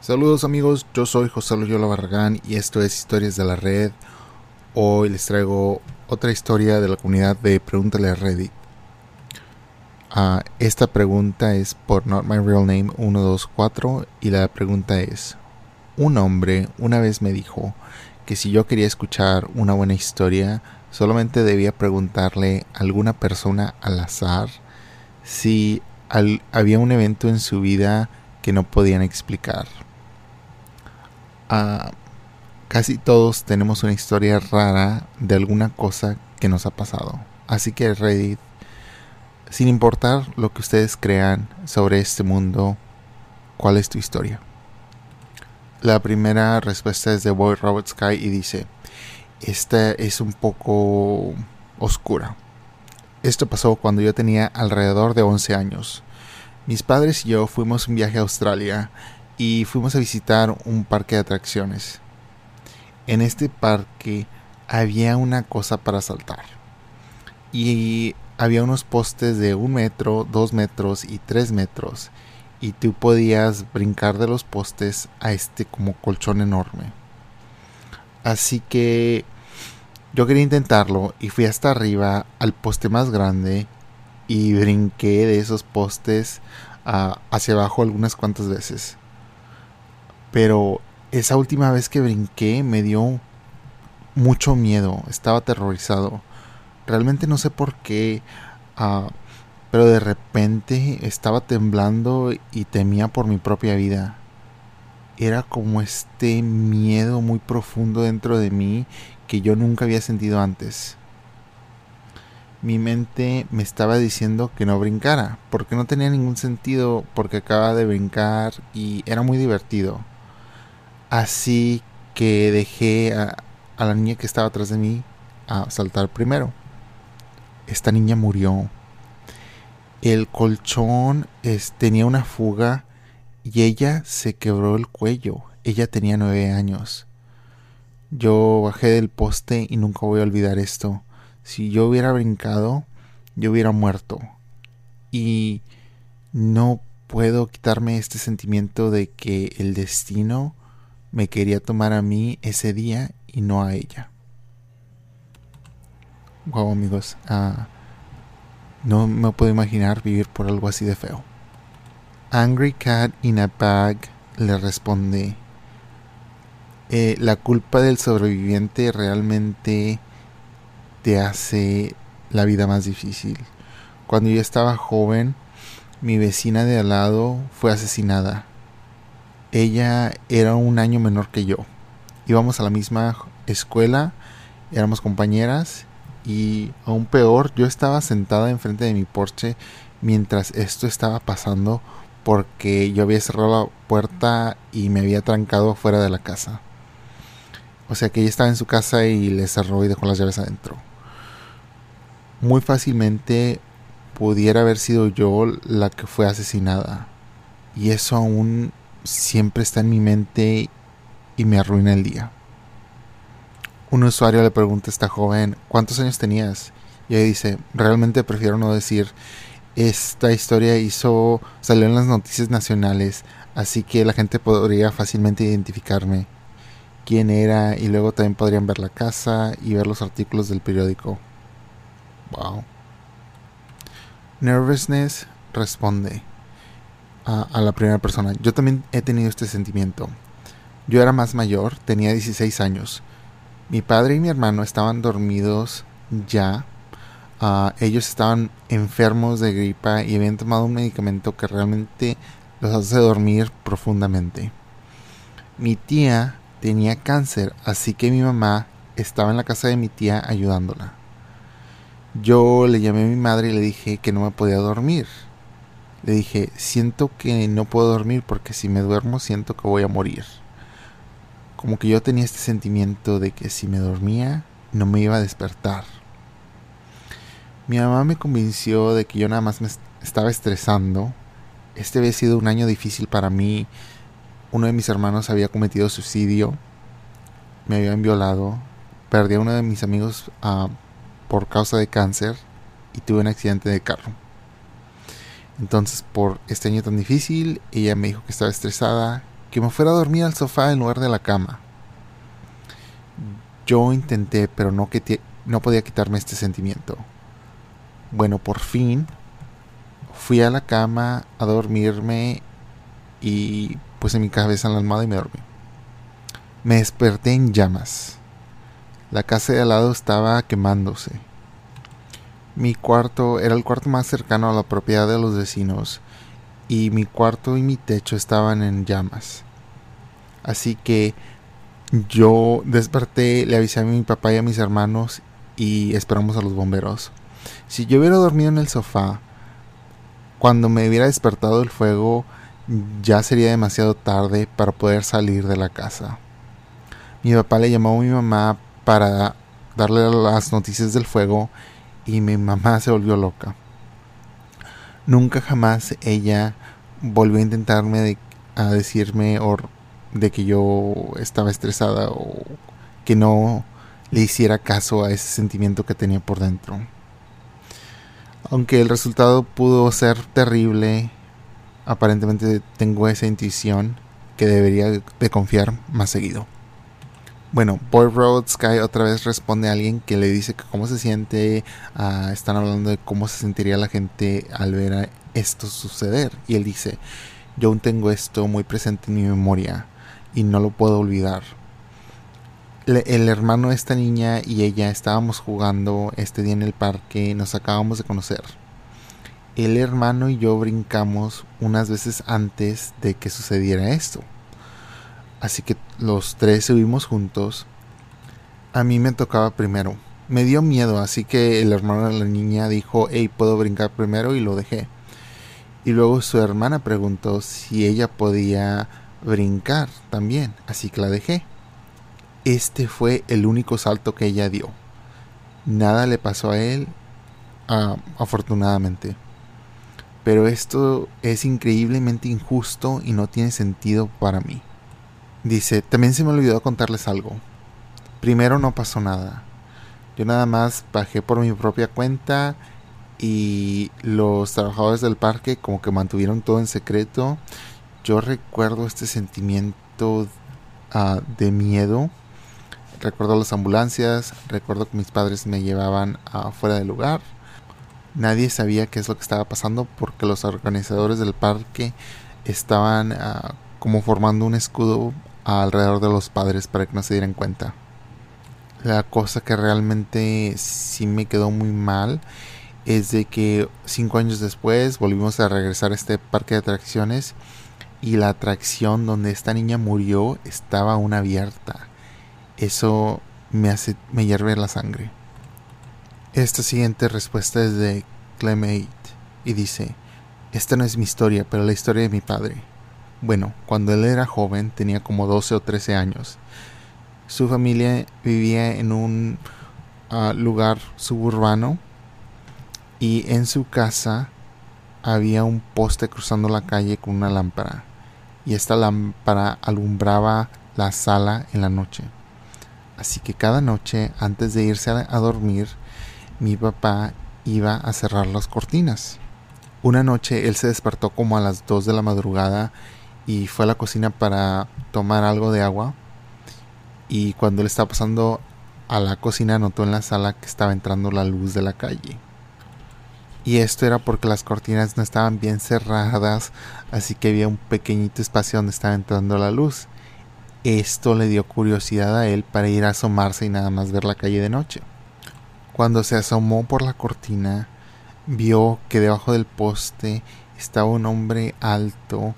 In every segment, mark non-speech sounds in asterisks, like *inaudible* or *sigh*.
Saludos amigos, yo soy José Luis Barragán y esto es Historias de la Red. Hoy les traigo otra historia de la comunidad de Pregúntale a Reddit. Uh, esta pregunta es por Not My Real Name 124 y la pregunta es, un hombre una vez me dijo que si yo quería escuchar una buena historia, solamente debía preguntarle a alguna persona al azar si había un evento en su vida que no podían explicar casi todos tenemos una historia rara de alguna cosa que nos ha pasado. Así que Reddit, sin importar lo que ustedes crean sobre este mundo, ¿cuál es tu historia? La primera respuesta es de Boy Robert Sky y dice, esta es un poco oscura. Esto pasó cuando yo tenía alrededor de 11 años. Mis padres y yo fuimos un viaje a Australia y fuimos a visitar un parque de atracciones. En este parque había una cosa para saltar y había unos postes de un metro, dos metros y tres metros y tú podías brincar de los postes a este como colchón enorme. Así que yo quería intentarlo y fui hasta arriba al poste más grande y brinqué de esos postes ah, hacia abajo algunas cuantas veces. Pero esa última vez que brinqué me dio mucho miedo, estaba aterrorizado. Realmente no sé por qué, ah, pero de repente estaba temblando y temía por mi propia vida. Era como este miedo muy profundo dentro de mí que yo nunca había sentido antes. Mi mente me estaba diciendo que no brincara, porque no tenía ningún sentido, porque acababa de brincar y era muy divertido. Así que dejé a, la niña que estaba atrás de mí a saltar primero. Esta niña murió. El colchón tenía una fuga y ella se quebró el cuello. Ella tenía nueve años. Yo bajé del poste y nunca voy a olvidar esto. Si yo hubiera brincado, yo hubiera muerto. Y no puedo quitarme este sentimiento de que el destino me quería tomar a mí ese día y no a ella. Wow amigos, ah, no me puedo imaginar vivir por algo así de feo. Angry Cat in a Bag le responde, eh, la culpa del sobreviviente realmente te hace la vida más difícil. Cuando yo estaba joven, mi vecina de al lado fue asesinada ella era un año menor que yo. Íbamos a la misma escuela, éramos compañeras y aún peor, yo estaba sentada enfrente de mi porche mientras esto estaba pasando porque yo había cerrado la puerta y me había trancado fuera de la casa. O sea que ella estaba en su casa y le cerró y dejó las llaves adentro. Muy fácilmente pudiera haber sido yo la que fue asesinada. Y eso aún siempre está en mi mente y me arruina el día. Un usuario le pregunta a esta joven, ¿cuántos años tenías? Y ella dice, realmente prefiero no decir, esta historia hizo, salió en las noticias nacionales, así que la gente podría fácilmente identificarme quién era y luego también podrían ver la casa y ver los artículos del periódico. Wow. Nervousness responde, a, la primera persona. Yo también he tenido este sentimiento. Yo era más mayor, tenía 16 años. Mi padre y mi hermano estaban dormidos ya. Ah, ellos estaban enfermos de gripa y habían tomado un medicamento que realmente los hace dormir profundamente. Mi tía tenía cáncer, así que mi mamá estaba en la casa de mi tía ayudándola. Yo le llamé a mi madre y le dije que no me podía dormir le dije, siento que no puedo dormir porque si me duermo siento que voy a morir. Como que yo tenía este sentimiento de que si me dormía no me iba a despertar. Mi mamá me convenció de que yo nada más me estaba estresando. Este había sido un año difícil para mí. Uno de mis hermanos había cometido suicidio. Me habían violado. Perdí a uno de mis amigos ah, por causa de cáncer. Y tuve un accidente de carro. Entonces, por este año tan difícil, ella me dijo que estaba estresada que me fuera a dormir al sofá en lugar de la cama. Yo intenté, pero no, no podía quitarme este sentimiento. Bueno, por fin fui a la cama a dormirme y puse mi cabeza en la almohada y me dormí. Me desperté en llamas. La casa de al lado estaba quemándose. Mi cuarto era el cuarto más cercano a la propiedad de los vecinos y mi cuarto y mi techo estaban en llamas. Así que yo desperté, le avisé a mi papá y a mis hermanos y esperamos a los bomberos. Si yo hubiera dormido en el sofá, cuando me hubiera despertado el fuego, ya sería demasiado tarde para poder salir de la casa. Mi papá le llamó a mi mamá para darle las noticias del fuego y mi mamá se volvió loca. Nunca jamás ella volvió a intentarme a decirme de que yo estaba estresada o que no le hiciera caso a ese sentimiento que tenía por dentro. Aunque el resultado pudo ser terrible, aparentemente tengo esa intuición que debería de confiar más seguido. Bueno, Boy Road Sky otra vez responde a alguien que le dice que cómo se siente. Ah, están hablando de cómo se sentiría la gente al ver esto suceder. Y él dice, yo aún tengo esto muy presente en mi memoria y no lo puedo olvidar. el hermano de esta niña y ella estábamos jugando este día en el parque, nos acabamos de conocer. El hermano y yo brincamos unas veces antes de que sucediera esto. Así que los tres subimos juntos. A mí me tocaba primero. Me dio miedo, así que el hermano de la niña dijo, hey, puedo brincar primero y lo dejé. Y luego su hermana preguntó si ella podía brincar también, así que la dejé. Este fue el único salto que ella dio. Nada le pasó a él, afortunadamente. Pero esto es increíblemente injusto y no tiene sentido para mí. Dice, también se me olvidó contarles algo. Primero no pasó nada. Yo nada más bajé por mi propia cuenta y los trabajadores del parque como que mantuvieron todo en secreto. Yo recuerdo este sentimiento ah, de miedo. Recuerdo las ambulancias, recuerdo que mis padres me llevaban afuera del lugar. Nadie sabía qué es lo que estaba pasando porque los organizadores del parque estaban ah, como formando un escudo alrededor de los padres para que no se dieran cuenta. La cosa que realmente sí me quedó muy mal es de que cinco años después volvimos a regresar a este parque de atracciones y la atracción donde esta niña murió estaba aún abierta. Eso me hace me hierve la sangre. Esta siguiente respuesta es de Clemate y dice: Esta no es mi historia, pero la historia de mi padre. Bueno, cuando él era joven, tenía como 12 o 13 años. Su familia vivía en un ah, lugar suburbano y en su casa había un poste cruzando la calle con una lámpara y esta lámpara alumbraba la sala en la noche. Así que cada noche antes de irse a dormir, mi papá iba a cerrar las cortinas. Una noche él se despertó como a las 2 de la madrugada y fue a la cocina para tomar algo de agua y cuando él estaba pasando a la cocina notó en la sala que estaba entrando la luz de la calle. Y esto era porque las cortinas no estaban bien cerradas, así que había un pequeñito espacio donde estaba entrando la luz. Esto le dio curiosidad a él para ir a asomarse y nada más ver la calle de noche. Cuando se asomó por la cortina, vio que debajo del poste estaba un hombre alto,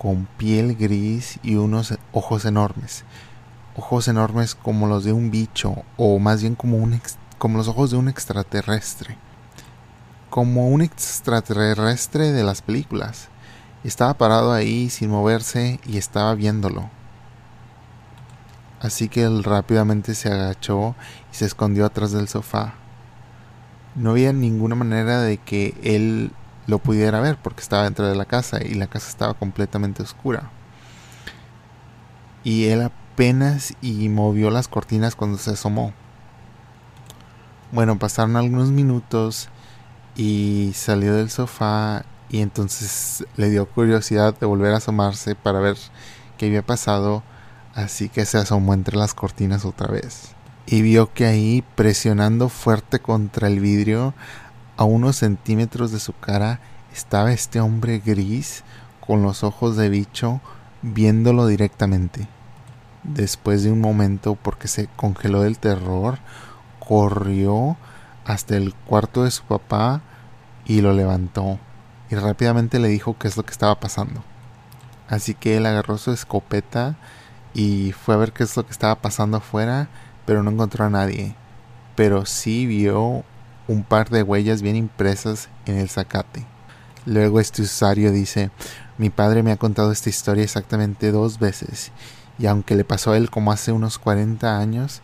con piel gris y unos ojos enormes. Ojos enormes como los de un bicho, o más bien como, los ojos de un extraterrestre. Como un extraterrestre de las películas. Estaba parado ahí sin moverse y estaba viéndolo. Así que él rápidamente se agachó y se escondió atrás del sofá. No había ninguna manera de que él lo pudiera ver porque estaba dentro de la casa y la casa estaba completamente oscura. Y él apenas y movió las cortinas cuando se asomó. Bueno, pasaron algunos minutos y salió del sofá y entonces le dio curiosidad de volver a asomarse para ver qué había pasado, así que se asomó entre las cortinas otra vez. Y vio que ahí, presionando fuerte contra el vidrio, a unos centímetros de su cara, estaba este hombre gris con los ojos de bicho viéndolo directamente. Después de un momento, porque se congeló del terror, corrió hasta el cuarto de su papá y lo levantó y rápidamente le dijo qué es lo que estaba pasando. Así que él agarró su escopeta y fue a ver qué es lo que estaba pasando afuera, pero no encontró a nadie. Pero sí vio un par de huellas bien impresas en el zacate. Luego este usuario dice, mi padre me ha contado esta historia exactamente dos veces, y aunque le pasó a él como hace unos 40 años,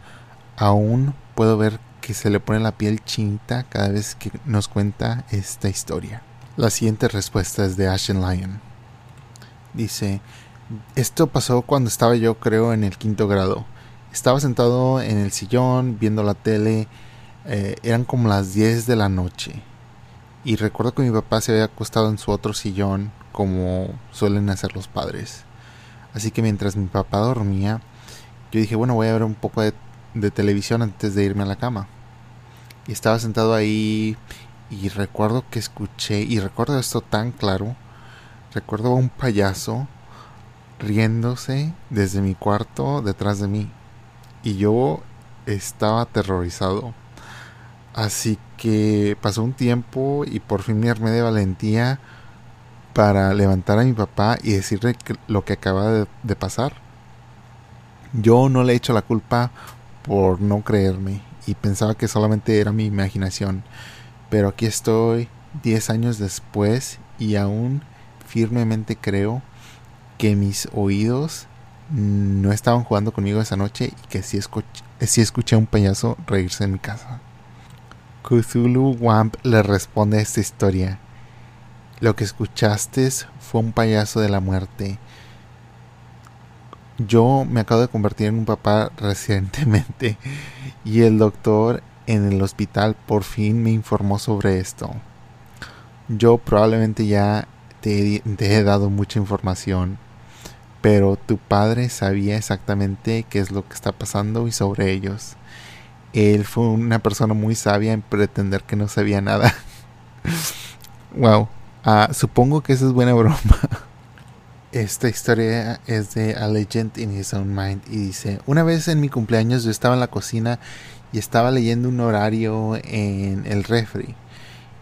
aún puedo ver que se le pone la piel chinta cada vez que nos cuenta esta historia. La siguiente respuesta es de Ashen Lion. Dice, esto pasó cuando estaba yo creo en el quinto grado. Estaba sentado en el sillón viendo la tele. Eh, eran como las 10 de la noche. Y recuerdo que mi papá se había acostado en su otro sillón como suelen hacer los padres. Así que mientras mi papá dormía, yo dije, bueno, voy a ver un poco de, de televisión antes de irme a la cama. Y estaba sentado ahí y recuerdo que escuché, y recuerdo esto tan claro, recuerdo a un payaso riéndose desde mi cuarto detrás de mí. Y yo estaba aterrorizado. Así que pasó un tiempo y por fin me armé de valentía para levantar a mi papá y decirle lo que acaba de, pasar. Yo no le he hecho la culpa por no creerme y pensaba que solamente era mi imaginación. Pero aquí estoy 10 años después y aún firmemente creo que mis oídos no estaban jugando conmigo esa noche y que sí, escuché, a un payaso reírse en mi casa. Cthulhu Wamp le responde a esta historia. Lo que escuchaste fue un payaso de la muerte. Yo me acabo de convertir en un papá recientemente y el doctor en el hospital por fin me informó sobre esto. Yo probablemente ya te, he dado mucha información, pero tu padre sabía exactamente qué es lo que está pasando y sobre ellos. Él fue una persona muy sabia en pretender que no sabía nada. *laughs* wow. Ah, supongo que eso es buena *laughs* broma. Esta historia es de A Legend in His Own Mind y dice, una vez en mi cumpleaños yo estaba en la cocina y estaba leyendo un horario en el refri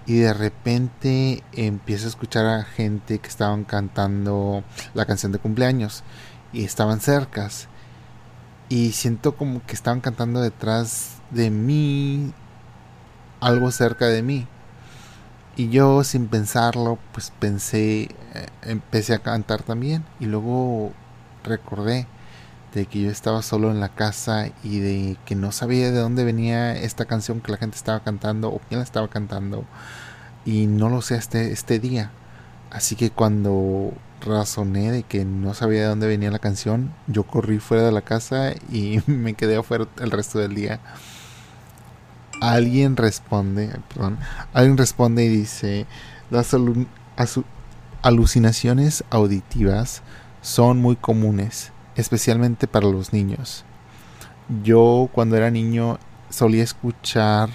y de repente empiezo a escuchar a gente que estaban cantando la canción de cumpleaños y estaban cercas y siento como que estaban cantando detrás de mí algo cerca de mí. Y yo sin pensarlo, pues pensé, eh, empecé a cantar también. Y luego recordé de que yo estaba solo en la casa y de que no sabía de dónde venía esta canción que la gente estaba cantando o quién la estaba cantando. Y no lo sé hasta este día. Así que cuando razoné de que no sabía de dónde venía la canción, yo corrí fuera de la casa y *laughs* me quedé afuera el resto del día alguien responde, perdón, alguien responde y dice, las alucinaciones auditivas son muy comunes, especialmente para los niños. Yo cuando era niño solía escuchar,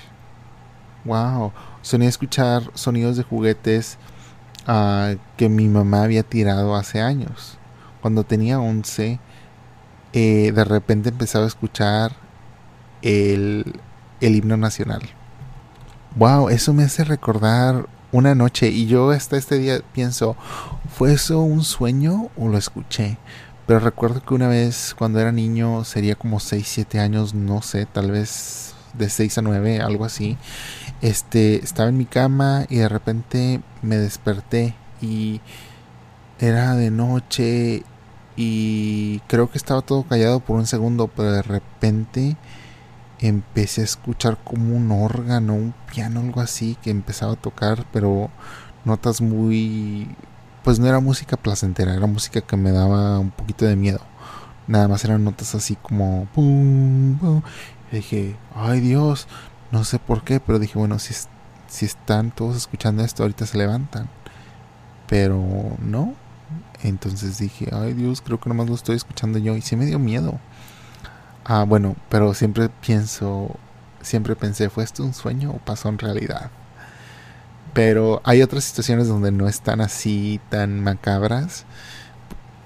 wow, solía escuchar sonidos de juguetes uh, que mi mamá había tirado hace años. Cuando tenía 11, eh, de repente empezaba a escuchar el el himno nacional. Wow, eso me hace recordar una noche y yo hasta este día pienso, ¿fue eso un sueño o lo escuché? Pero recuerdo que una vez cuando era niño, sería como 6, 7 años, no sé, tal vez de 6 a 9, algo así. Este, estaba en mi cama y de repente me desperté y era de noche y creo que estaba todo callado por un segundo, pero de repente empecé a escuchar como un órgano, un piano, algo así, que empezaba a tocar, pero notas muy... Pues no era música placentera, era música que me daba un poquito de miedo. Nada más eran notas así como... Y dije, ay Dios, no sé por qué, pero dije, bueno, si, si están todos escuchando esto, ahorita se levantan. Pero no, Entonces dije, ay Dios, creo que nomás lo estoy escuchando yo. Y sí me dio miedo. Ah, bueno, pero siempre pienso, siempre pensé, ¿fue esto un sueño o pasó en realidad? Pero hay otras situaciones donde no están así tan macabras.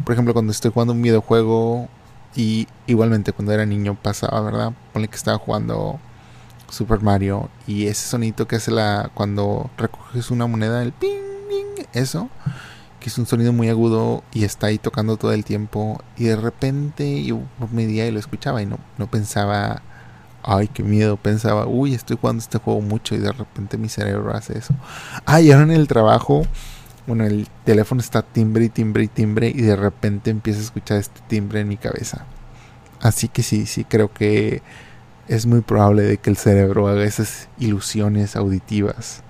Por ejemplo, cuando estoy jugando un videojuego y igualmente cuando era niño pasaba, ¿verdad? Ponle que estaba jugando Super Mario y ese sonido que hace la cuando recoges una moneda, el ping, ping, eso, que es un sonido muy agudo y está ahí tocando todo el tiempo y de repente yo día y lo escuchaba y no, no pensaba, ay, qué miedo, pensaba, uy, estoy jugando este juego mucho y de repente mi cerebro hace eso. Ah, y ahora en el trabajo, bueno, el teléfono está timbre y timbre y timbre y de repente empiezo a escuchar este timbre en mi cabeza. Así que sí, sí, creo que es muy probable de que el cerebro haga esas ilusiones auditivas.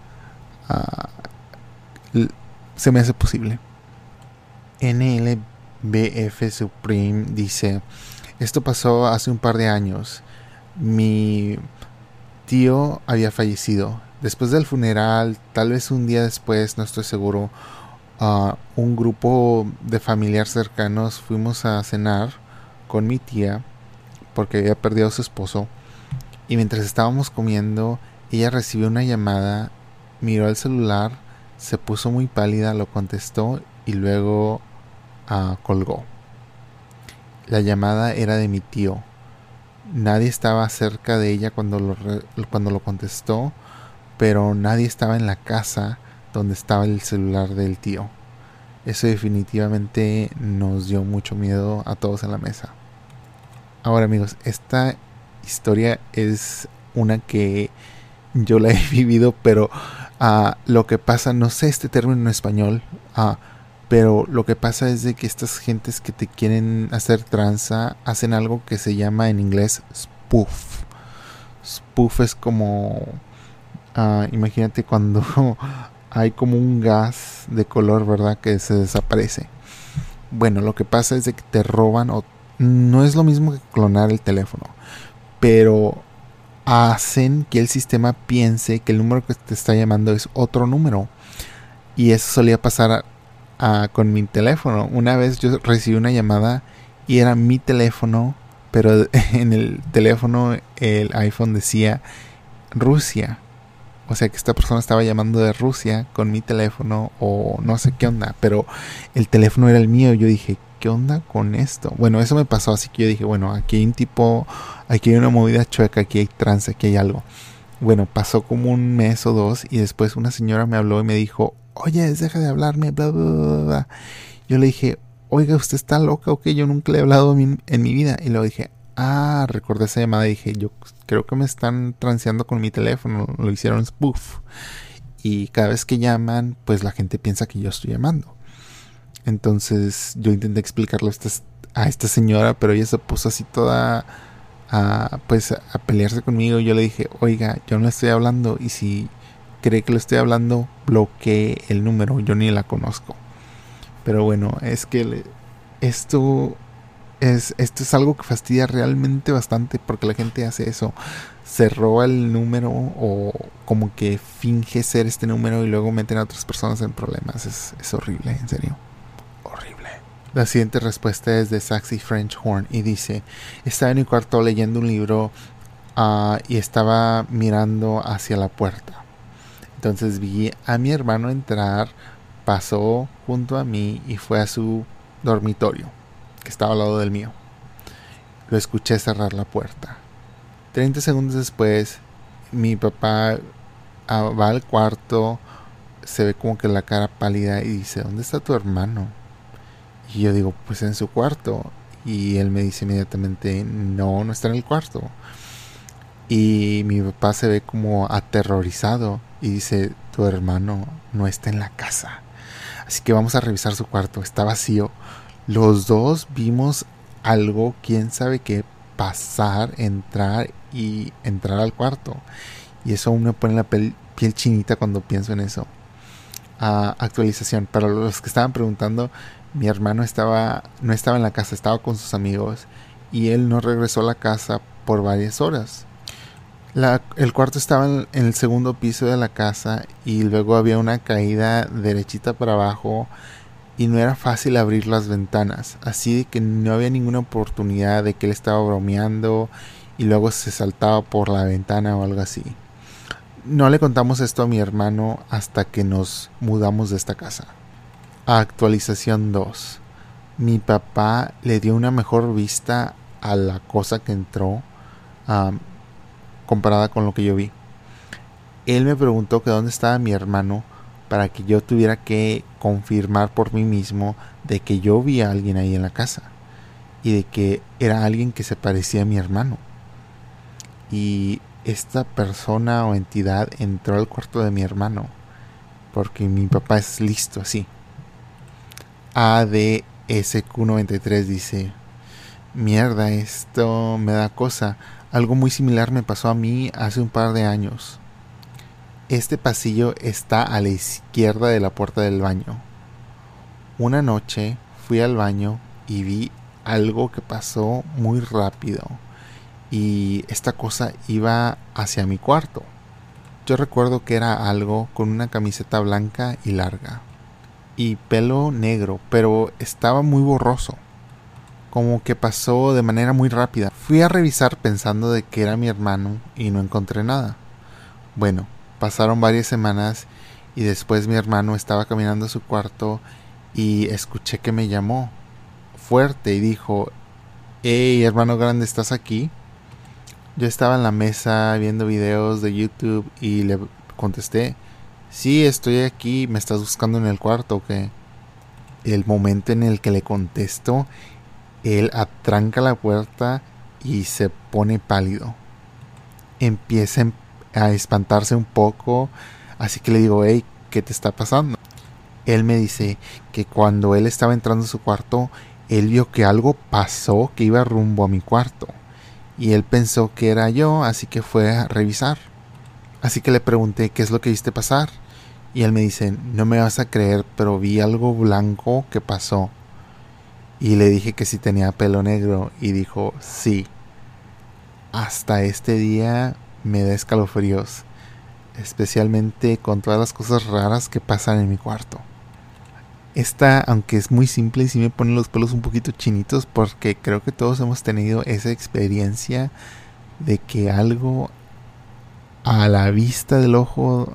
Ah, se me hace posible. NLBF Supreme dice, esto pasó hace un par de años. Mi tío había fallecido. Después del funeral, tal vez un día después, no estoy seguro, un grupo de familiares cercanos fuimos a cenar con mi tía porque había perdido a su esposo y mientras estábamos comiendo, ella recibió una llamada, miró el celular, se puso muy pálida, lo contestó y luego uh, colgó. La llamada era de mi tío. Nadie estaba cerca de ella cuando lo, cuando lo contestó, pero nadie estaba en la casa donde estaba el celular del tío. Eso definitivamente nos dio mucho miedo a todos en la mesa. Ahora amigos, esta historia es una que yo la he *laughs* vivido, pero uh, lo que pasa, no sé este término en español, pero lo que pasa es de que estas gentes que te quieren hacer tranza hacen algo que se llama en inglés spoof. Spoof es como, uh, imagínate cuando *laughs* hay como un gas de color, ¿verdad? Que se desaparece. Bueno, lo que pasa es de que te roban o no es lo mismo que clonar el teléfono pero hacen que el sistema piense que el número que te está llamando es otro número. Y eso solía pasar con mi teléfono. Una vez yo recibí una llamada y era mi teléfono, pero *laughs* en el teléfono el iPhone decía Rusia. O sea que esta persona estaba llamando de Rusia con mi teléfono o no sé qué onda, pero el teléfono era el mío. Yo dije, ¿qué onda con esto? Bueno, eso me pasó, así que yo dije, bueno, aquí hay un tipo, aquí hay una movida chueca, aquí hay trance, aquí hay algo. Bueno, pasó como un mes o dos y después una señora me habló y me dijo, oye, deja de hablarme, bla, bla, bla, bla. Yo le dije, oiga, usted está loca o yo nunca le he hablado en mi vida. Y luego dije, ah, recordé esa llamada y dije, yo creo que me están transeando con mi teléfono, lo hicieron spoof. Y cada vez que llaman, pues la gente piensa que yo estoy llamando. Entonces yo intenté explicarlo a esta, señora, pero ella se puso así toda a, pues, a pelearse conmigo. Yo le dije, oiga, yo no estoy hablando y si cree que lo estoy hablando, bloquee el número, yo ni la conozco. Pero bueno, es que esto es, esto es algo que fastidia realmente bastante porque la gente hace eso. Se roba el número o como que finge ser este número y luego meten a otras personas en problemas. Es, es horrible, en serio. La siguiente respuesta es de Saxy French Horn y dice, estaba en mi cuarto leyendo un libro uh, y estaba mirando hacia la puerta. Entonces vi a mi hermano entrar, pasó junto a mí y fue a su dormitorio, que estaba al lado del mío. Lo escuché cerrar la puerta. 30 segundos después, mi papá uh, va al cuarto, se ve como que la cara pálida y dice, ¿dónde está tu hermano? Y yo digo, pues en su cuarto. Y él me dice inmediatamente, no, no está en el cuarto. Y mi papá se ve como aterrorizado y dice, tu hermano no está en la casa. Así que vamos a revisar su cuarto, está vacío. Los dos vimos algo, quién sabe qué, pasar, entrar y entrar al cuarto. Y eso aún me pone la piel, chinita cuando pienso en eso. Ah, actualización. Para los que estaban preguntando, mi hermano estaba, no estaba en la casa, estaba con sus amigos y él no regresó a la casa por varias horas. el cuarto estaba en, el segundo piso de la casa y luego había una caída derechita para abajo y no era fácil abrir las ventanas, así que no había ninguna oportunidad de que él estaba bromeando y luego se saltaba por la ventana o algo así. No le contamos esto a mi hermano hasta que nos mudamos de esta casa. Actualización 2. Mi papá le dio una mejor vista a la cosa que entró comparada con lo que yo vi. Él me preguntó que dónde estaba mi hermano para que yo tuviera que confirmar por mí mismo de que yo vi a alguien ahí en la casa y de que era alguien que se parecía a mi hermano. Y esta persona o entidad entró al cuarto de mi hermano porque mi papá es listo así. ADSQ93 dice, mierda, esto me da cosa. Algo muy similar me pasó a mí hace un par de años. Este pasillo está a la izquierda de la puerta del baño. Una noche fui al baño y vi algo que pasó muy rápido y esta cosa iba hacia mi cuarto. Yo recuerdo que era algo con una camiseta blanca y larga y pelo negro, pero estaba muy borroso. Como que pasó de manera muy rápida. Fui a revisar pensando de que era mi hermano y no encontré nada. Bueno, Pasaron varias semanas y después mi hermano estaba caminando a su cuarto y escuché que me llamó fuerte y dijo, hey hermano grande, ¿estás aquí? Yo estaba en la mesa viendo videos de YouTube y le contesté, sí, estoy aquí, ¿me estás buscando en el cuarto o qué? El momento en el que le contesto, él atranca la puerta y se pone pálido. Empieza a a espantarse un poco. Así que le digo, hey, ¿qué te está pasando? Él me dice que cuando él estaba entrando a su cuarto, él vio que algo pasó que iba rumbo a mi cuarto. Y él pensó que era yo, así que fue a revisar. Así que le pregunté qué es lo que viste pasar. Y él me dice, no me vas a creer, pero vi algo blanco que pasó. Y le dije que si tenía pelo negro. Y dijo, sí. Hasta este día me da escalofríos, especialmente con todas las cosas raras que pasan en mi cuarto. Esta, aunque es muy simple, sí me pone los pelos un poquito chinitos porque creo que todos hemos tenido esa experiencia de que algo a la vista del ojo,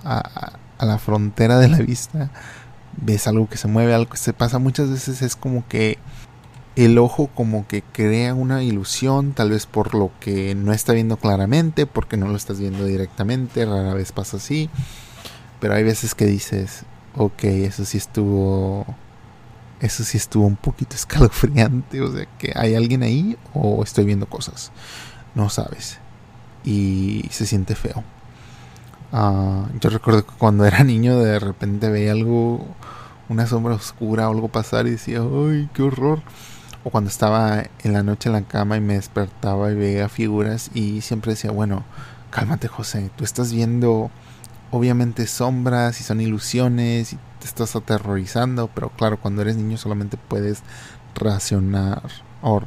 a la frontera de la vista, ves algo que se mueve, algo que se pasa. Muchas veces es como que el ojo como que crea una ilusión, tal vez por lo que no está viendo claramente, porque no lo estás viendo directamente, rara vez pasa así, pero hay veces que dices, ok, eso sí estuvo, eso sí estuvo un poquito *laughs* escalofriante, o sea, que hay alguien ahí o estoy viendo cosas, no sabes, y se siente feo. Ah, yo recuerdo que cuando era niño de repente veía algo, una sombra oscura o algo pasar y decía, ay, qué horror o cuando estaba en la noche en la cama y me despertaba y veía figuras y siempre decía, bueno, cálmate José, tú estás viendo obviamente sombras y son ilusiones y te estás aterrorizando, pero claro, cuando eres niño solamente puedes racionar o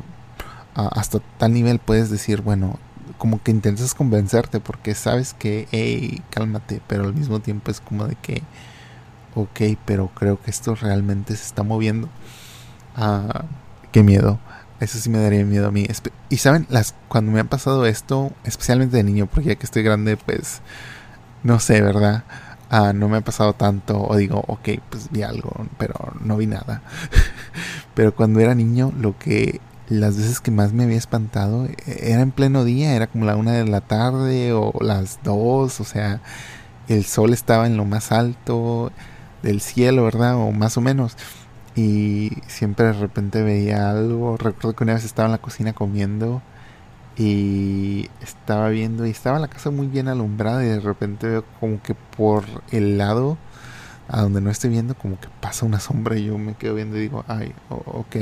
hasta tal nivel puedes decir, bueno, como que intentas convencerte porque sabes que, hey, cálmate, pero al mismo tiempo es como de que, ok, pero creo que esto realmente se está moviendo. Uh, Qué miedo. Eso sí me daría miedo a mí. Y saben, las, cuando me ha pasado esto, especialmente de niño, porque ya que estoy grande, pues no sé, ¿verdad? Ah, no me ha pasado tanto. O digo, ok, pues vi algo, pero no vi nada. *laughs* pero cuando era niño, lo que las veces que más me había espantado e, era en pleno día, era como la una de la tarde o las dos, o sea, el sol estaba en lo más alto del cielo, ¿verdad? O más o menos y siempre de repente veía algo. Recuerdo que una vez estaba en la cocina comiendo y estaba viendo y estaba la casa muy bien alumbrada y de repente veo como que por el lado a donde no estoy viendo como que pasa una sombra y yo me quedo viendo y digo, ay, ok.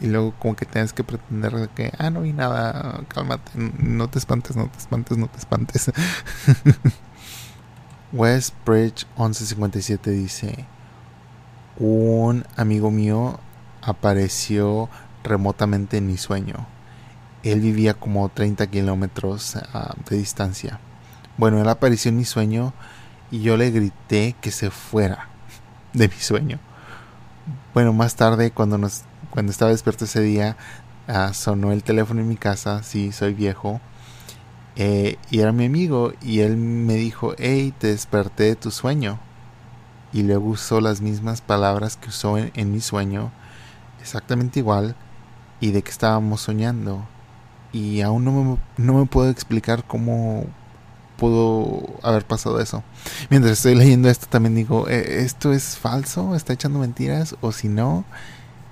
Y luego como que tienes que pretender que, ah, no vi nada, cálmate, no te espantes, no te espantes, no te espantes. *laughs* Westbridge 1157 dice, un amigo mío apareció remotamente en mi sueño. Él vivía como 30 kilómetros ah, de distancia. Bueno, él apareció en mi sueño y yo le grité que se fuera *laughs* de mi sueño. Bueno, más tarde, cuando, nos, cuando estaba despierto ese día, ah, sonó el teléfono en mi casa, sí, soy viejo, eh, y era mi amigo, y él me dijo, hey, te desperté de tu sueño. Y luego usó las mismas palabras que usó en, mi sueño, exactamente igual, y de que estábamos soñando. Y aún no me, no me puedo explicar cómo pudo haber pasado eso. Mientras estoy leyendo esto también digo, eh, ¿esto es falso? ¿Está echando mentiras? O si no,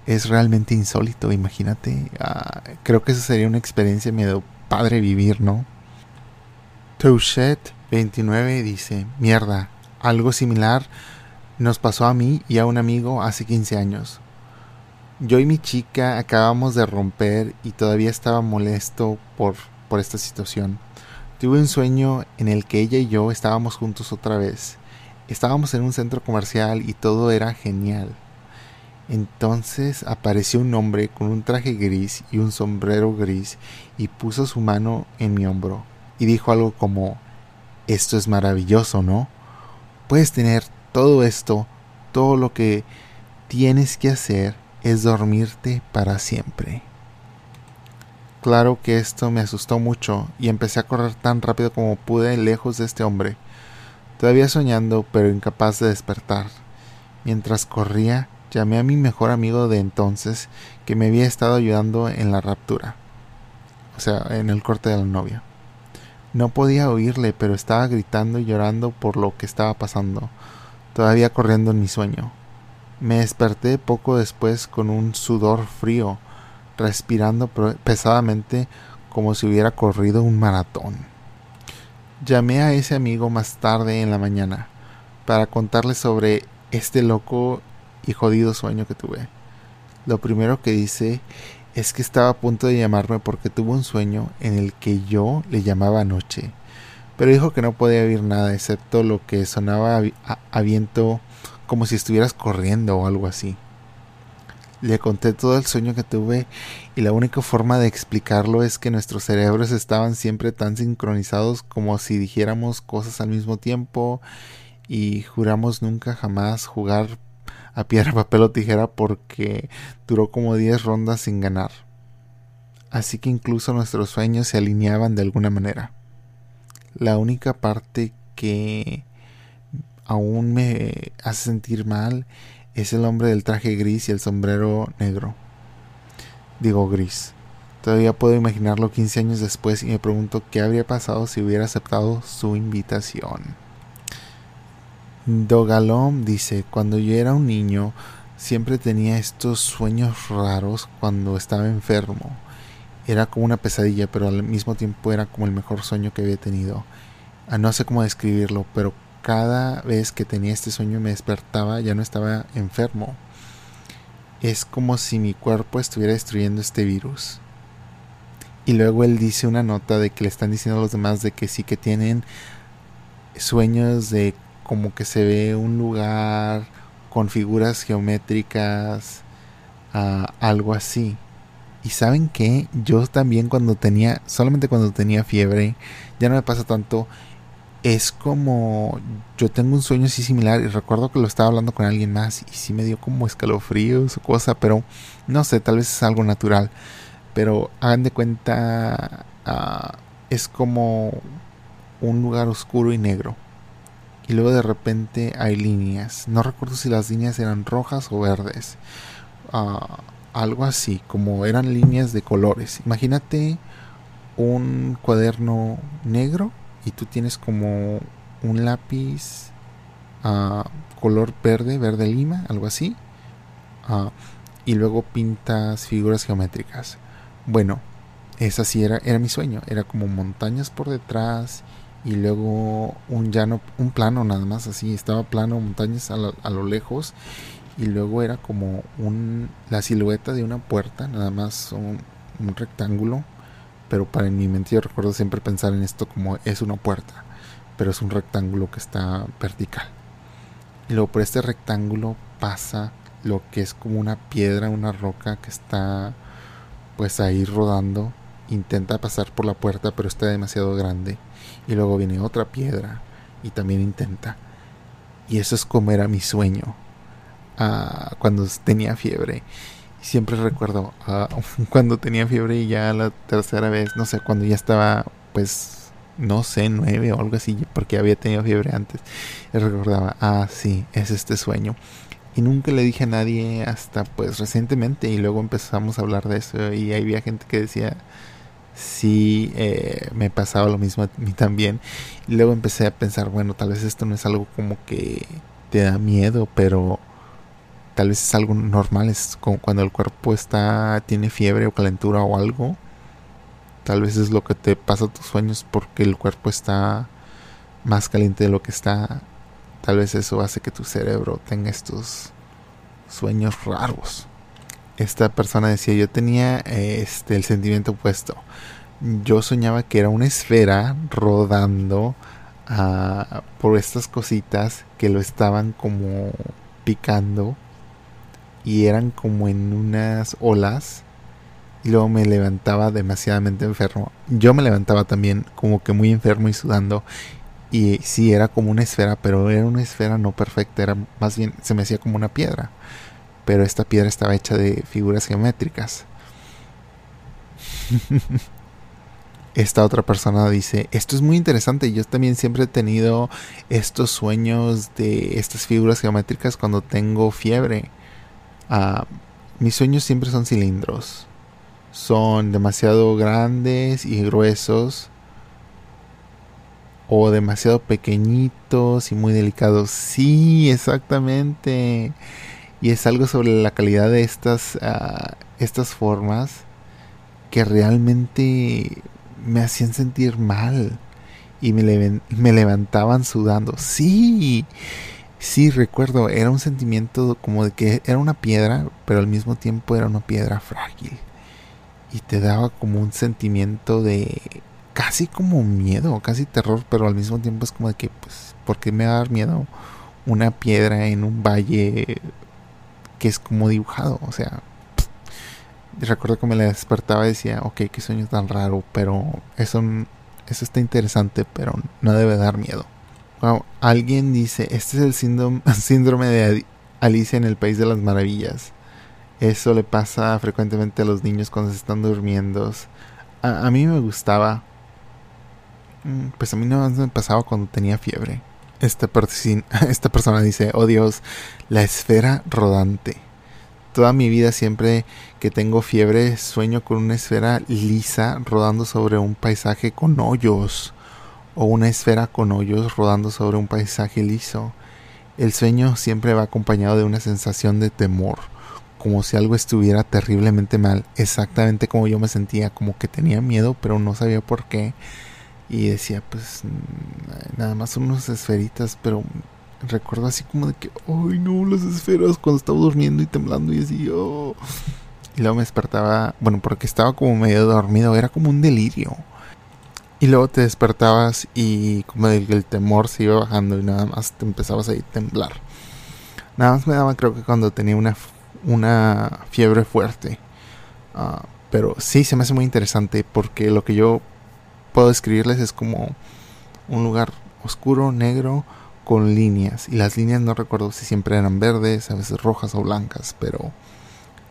es realmente insólito, imagínate. Ah, creo que eso sería una experiencia medio padre vivir, ¿no? Touchet29 dice, mierda, algo similar nos pasó a mí y a un amigo hace 15 años. Yo y mi chica acabamos de romper y todavía estaba molesto por, por esta situación. Tuve un sueño en el que ella y yo estábamos juntos otra vez. Estábamos en un centro comercial y todo era genial. Entonces apareció un hombre con un traje gris y un sombrero gris y puso su mano en mi hombro y dijo algo como, esto es maravilloso, ¿no? Puedes tener todo esto, todo lo que tienes que hacer es dormirte para siempre. Claro que esto me asustó mucho y empecé a correr tan rápido como pude lejos de este hombre, todavía soñando pero incapaz de despertar. Mientras corría, llamé a mi mejor amigo de entonces que me había estado ayudando en la raptura, o sea, en el corte de la novia. No podía oírle, pero estaba gritando y llorando por lo que estaba pasando, todavía corriendo en mi sueño. Me desperté poco después con un sudor frío, respirando pesadamente como si hubiera corrido un maratón. Llamé a ese amigo más tarde en la mañana para contarle sobre este loco y jodido sueño que tuve. Lo primero que dice es que estaba a punto de llamarme porque tuvo un sueño en el que yo le llamaba noche, pero dijo que no podía oír nada excepto lo que sonaba a viento como si estuvieras corriendo o algo así. Le conté todo el sueño que tuve y la única forma de explicarlo es que nuestros cerebros estaban siempre tan sincronizados como si dijéramos cosas al mismo tiempo y juramos nunca jamás jugar a piedra, *laughs* papel o tijera porque duró como 10 rondas sin ganar. Así que incluso nuestros sueños se alineaban de alguna manera. La única parte que aún me hace sentir mal es el hombre del traje gris y el sombrero negro. Digo gris. Todavía puedo imaginarlo 15 años después y me pregunto qué habría pasado si hubiera aceptado su invitación. Dogalom dice, cuando yo era un niño siempre tenía estos sueños raros cuando estaba enfermo. Era como una pesadilla, pero al mismo tiempo era como el mejor sueño que había tenido. Ah, no sé cómo describirlo, pero cada vez que tenía este sueño me despertaba, ya no estaba enfermo. Es como si mi cuerpo estuviera destruyendo este virus. Y luego él dice una nota de que le están diciendo a los demás de que sí que tienen sueños de como que se ve un lugar con figuras geométricas, ah, algo así. Y saben que yo también cuando tenía, solamente cuando tenía fiebre, ya no me pasa tanto, es como yo tengo un sueño así similar y recuerdo que lo estaba hablando con alguien más y sí me dio como escalofríos o cosa, pero no sé, tal vez es algo natural. Pero hagan de cuenta, ah, es como un lugar oscuro y negro. Y luego de repente hay líneas. No recuerdo si las líneas eran rojas o verdes. Ah, algo así, como eran líneas de colores. Imagínate un cuaderno negro y tú tienes como un lápiz uh, color verde, verde lima, algo así, uh, y luego pintas figuras geométricas. Bueno, esa sí era, era mi sueño, era como montañas por detrás y luego un llano, un plano nada más así, estaba plano, montañas a lo, a lo lejos y luego era como un, la silueta de una puerta, nada más un, un rectángulo pero para en mi mente yo recuerdo siempre pensar en esto como es una puerta, pero es un rectángulo que está vertical. Y luego por este rectángulo pasa lo que es como una piedra, una roca que está pues ahí rodando, intenta pasar por la puerta, pero está demasiado grande. Y luego viene otra piedra y también intenta. Y eso es como era mi sueño. ah, cuando tenía fiebre. Siempre recuerdo ah, *laughs* cuando tenía fiebre y ya la tercera vez, no sé, cuando ya estaba pues no sé, nueve o algo así, porque había tenido fiebre antes. Y recordaba, ah, sí, es este sueño. Y nunca le dije a nadie hasta pues recientemente y luego empezamos a hablar de eso y había gente que decía, sí, eh, me pasaba lo mismo a mí también. Y luego empecé a pensar, bueno, tal vez esto no es algo como que te da miedo, pero tal vez es algo normal, es como cuando el cuerpo está, tiene fiebre o calentura o algo Tal vez es lo que te pasa a tus sueños porque el cuerpo está más caliente de lo que está. Tal vez eso hace que tu cerebro tenga estos sueños raros. Esta persona decía, yo tenía este el sentimiento opuesto. Yo soñaba que era una esfera rodando ah, por estas cositas que lo estaban como picando y eran como en unas olas y luego me levantaba demasiadamente enfermo. Yo me levantaba también como que muy enfermo y sudando. Y sí, era como una esfera, pero era una esfera no perfecta, era más bien, se me hacía como una piedra. Pero esta piedra estaba hecha de figuras geométricas. *laughs* esta otra persona dice, esto es muy interesante, yo también siempre he tenido estos sueños de estas figuras geométricas cuando tengo fiebre. Ah, mis sueños siempre son cilindros son demasiado grandes y gruesos o demasiado pequeñitos y muy delicados. Sí, exactamente. Y es algo sobre la calidad de estas, ah, estas formas que realmente me hacían sentir mal y me, me levantaban sudando. Sí, sí, recuerdo, era un sentimiento como de que era una piedra, pero al mismo tiempo era una piedra frágil y te daba como un sentimiento de casi como miedo, casi terror, pero al mismo tiempo es como de que, pues, ¿por qué me va a dar miedo una piedra en un valle que es como dibujado? O sea, recuerdo que me la despertaba y decía, ok, qué sueño tan raro, pero eso, eso está interesante, pero no debe dar miedo. Wow, alguien dice, este es el *laughs* síndrome, de Alicia en el País de las Maravillas. Eso le pasa frecuentemente a los niños cuando se están durmiendo. A, mí me gustaba. Mm, pues a mí no me pasaba cuando tenía fiebre. Esta, *laughs* esta persona dice, oh Dios, la esfera rodante. Toda mi vida siempre que tengo fiebre sueño con una esfera lisa rodando sobre un paisaje con hoyos. O una esfera con hoyos rodando sobre un paisaje liso. El sueño siempre va acompañado de una sensación de temor como si algo estuviera terriblemente mal, exactamente como yo me sentía, como que tenía miedo, pero no sabía por qué. Y decía, pues mm, nada más son unas esferitas, pero recuerdo así como de que, ay no, las esferas cuando estaba durmiendo y temblando y así, oh. Y luego me despertaba, bueno, porque estaba como medio dormido, era como un delirio. Y luego te despertabas y como el, el temor se iba bajando y nada más te empezabas a temblar. Nada más me daba creo que cuando tenía una una fiebre fuerte. Ah, pero sí se me hace muy interesante porque lo que yo puedo describirles es como un lugar oscuro, negro, con líneas. Y las líneas no recuerdo si siempre eran verdes, a veces rojas o blancas, pero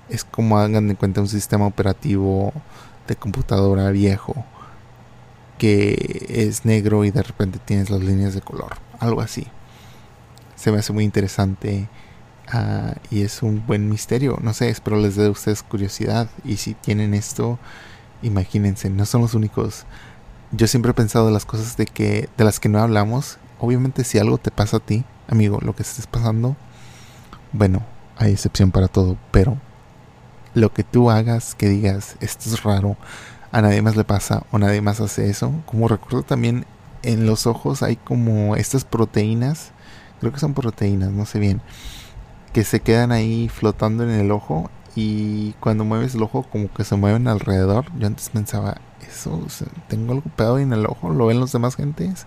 es como hagan de cuenta un sistema operativo de computadora viejo que es negro y de repente tienes las líneas de color. Algo así. Se me hace muy interesante Ah, y es un buen misterio. No sé, espero les dé a ustedes curiosidad. Y si tienen esto, imagínense, no son los únicos. Yo siempre he pensado las cosas de que de las que no hablamos. Obviamente si algo te pasa a ti, amigo, lo que estés pasando, bueno, hay excepción para todo, pero lo que tú hagas, que digas, esto es raro, a nadie más le pasa o nadie más hace eso. Como recuerdo también en los ojos hay como estas proteínas, creo que son proteínas, no sé bien, que se quedan ahí flotando en el ojo y cuando mueves el ojo como que se mueven alrededor. Yo antes pensaba, eso, tengo algo pegado en el ojo, lo ven los demás gentes.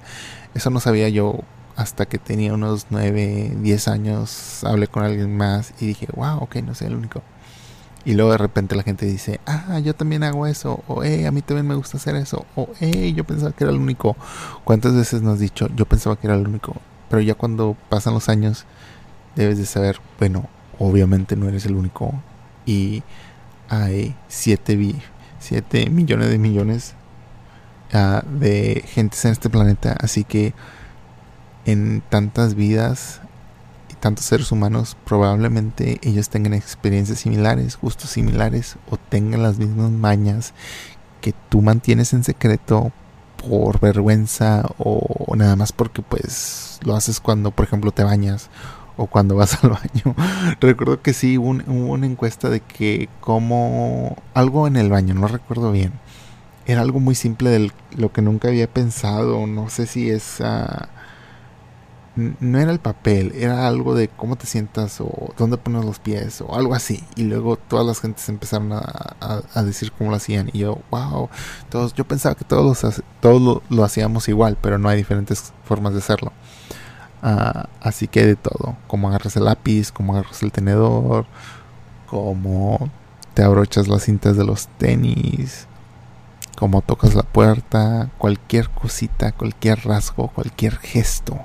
Eso no sabía yo hasta que tenía unos 9, 10 años, hablé con alguien más y dije, wow, ok, no soy el único. Y luego de repente la gente dice, ah, yo también hago eso, o eh, a mí también me gusta hacer eso, o eh, yo pensaba que era el único. ¿Cuántas veces nos has dicho, yo pensaba que era el único? Pero ya cuando pasan los años, debes de saber, bueno, obviamente no eres el único. Y hay 7 millones de millones uh, de gentes en este planeta. Así que en tantas vidas y tantos seres humanos, probablemente ellos tengan experiencias similares, gustos similares o tengan las mismas mañas que tú mantienes en secreto por vergüenza o nada más porque pues lo haces cuando por ejemplo te bañas o cuando vas al baño. *laughs* recuerdo que sí hubo, una encuesta de que como algo en el baño, no recuerdo bien. Era algo muy simple de lo que nunca había pensado, no sé si es... no era el papel, era algo de cómo te sientas o dónde pones los pies o algo así. Y luego todas las gentes empezaron a, decir cómo lo hacían. Y yo, wow, todos, yo pensaba que todos, todos lo hacíamos igual, pero no hay diferentes formas de hacerlo. Ah, así que de todo, como agarras el lápiz, como agarras el tenedor, como te abrochas las cintas de los tenis, como tocas la puerta, cualquier cosita, cualquier rasgo, cualquier gesto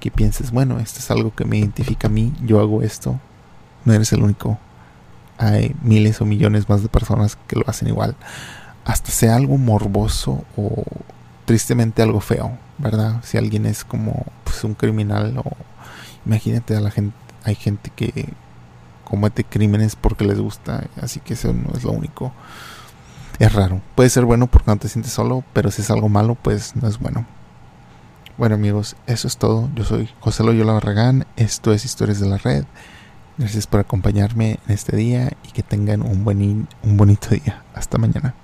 que pienses, bueno, esto es algo que me identifica a mí, yo hago esto, no eres el único. Hay miles o millones más de personas que lo hacen igual. Hasta sea algo morboso o tristemente algo feo, ¿verdad? Si alguien es como pues, un criminal o imagínate a la gente, hay gente que comete crímenes porque les gusta, así que eso no es lo único. Es raro. Puede ser bueno porque no te sientes solo, pero si es algo malo, pues no es bueno. Bueno amigos, eso es todo. Yo soy José Loyola Barragán. Esto es Historias de la Red. Gracias por acompañarme en este día y que tengan un, buen, un bonito día. Hasta mañana.